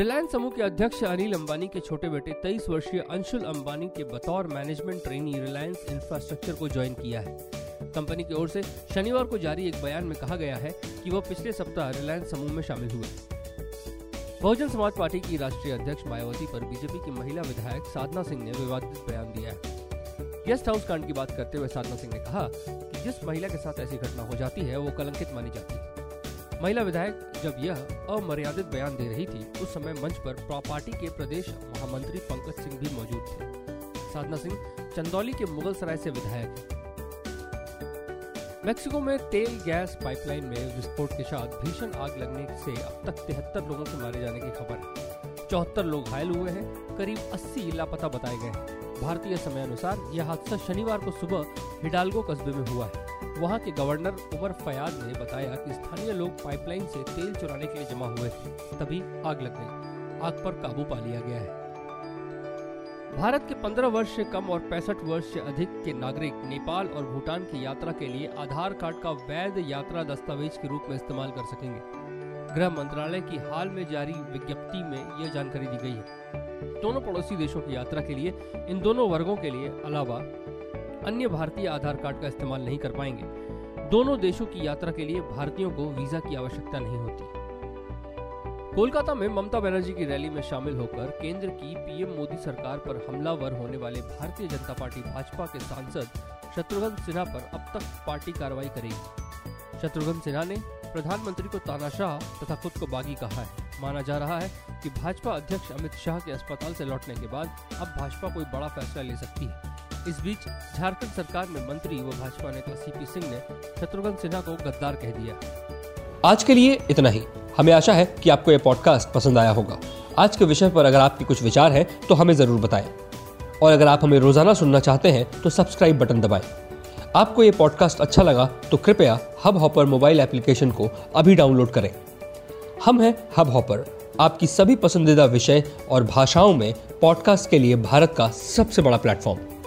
रिलायंस समूह के अध्यक्ष अनिल अंबानी के छोटे बेटे तेईस वर्षीय अंशुल अंबानी के बतौर मैनेजमेंट ट्रेनी रिलायंस इंफ्रास्ट्रक्चर को ज्वाइन किया है। कंपनी की ओर से शनिवार को जारी एक बयान में कहा गया है कि वह पिछले सप्ताह रिलायंस समूह में शामिल हुए। बहुजन समाज पार्टी की राष्ट्रीय अध्यक्ष मायावती पर बीजेपी की महिला विधायक साधना सिंह ने विवादित बयान दिया है। गेस्ट हाउस कांड की बात करते हुए साधना सिंह ने कहा कि जिस महिला के साथ ऐसी घटना हो जाती है, वो कलंकित मानी जाती है। महिला विधायक जब यह अमर्यादित बयान दे रही थी, उस समय मंच पर पार्टी के प्रदेश महामंत्री पंकज सिंह भी मौजूद थे। साधना सिंह, चंदौली के मुगल सराय से विधायक। हैं मेक्सिको में तेल, गैस पाइपलाइन में विस्फोट के साथ भीषण आग लगने से अब तक तिहत्तर लोगों के मारे जाने की खबर है। चौहत्तर लोग घायल हुए हैं, करीब 80 लापता बताए गए हैं। भारतीय समय अनुसार यह हादसा शनिवार को सुबह हिडाल्गो कस्बे में हुआ है। वहाँ के गवर्नर उमर फयाद ने बताया कि स्थानीय लोग पाइपलाइन से तेल चुराने के लिए जमा हुए थे। तभी आग लग गई। आग पर काबू पा लिया गया है। भारत के 15 वर्ष से कम और पैंसठ वर्ष से अधिक के नागरिक नेपाल और भूटान की यात्रा के लिए आधार कार्ड का वैध यात्रा दस्तावेज़ के रूप में इस्तेमाल कर सकेंगे। गृह मंत्रालय की हाल में जारी विज्ञप्ति में यह जानकारी दी गई है। दोनों पड़ोसी देशों की यात्रा के लिए, इन दोनों वर्गों के लिए अलावा अन्य भारतीय आधार कार्ड का इस्तेमाल नहीं कर पाएँगे। दोनों देशों की यात्रा के लिए भारतीयों को वीज़ा की आवश्यकता नहीं होती। कोलकाता में ममता बनर्जी की रैली में शामिल होकर केंद्र की पीएम मोदी सरकार पर हमलावर होने वाले भारतीय जनता पार्टी भाजपा के सांसद शत्रुघ्न सिन्हा पर अब तक पार्टी कार्रवाई करेगी। शत्रुघ्न सिन्हा ने प्रधानमंत्री को तानाशाह तथा खुद को बागी कहा है। माना जा रहा है कि भाजपा अध्यक्ष अमित शाह के अस्पताल से लौटने के बाद अब भाजपा कोई बड़ा फैसला ले सकती है। इस बीच झारखंड सरकार में मंत्री व भाजपा नेता सीपी सिंह ने शत्रुघ्न सिन्हा को गद्दार कह दिया। आज के लिए इतना ही। हमें आशा है कि आपको ये पॉडकास्ट पसंद आया होगा। आज के विषय पर अगर आपके कुछ विचार हैं तो हमें ज़रूर बताएँ। और अगर आप हमें रोज़ाना सुनना चाहते हैं तो सब्सक्राइब बटन दबाएँ। आपको ये पॉडकास्ट अच्छा लगा तो कृपया हब हॉपर मोबाइल एप्लीकेशन को अभी डाउनलोड करें। हम हैं हब हॉपर आपकी सभी पसंदीदा विषय और भाषाओं में पॉडकास्ट के लिए भारत का सबसे बड़ा प्लेटफॉर्म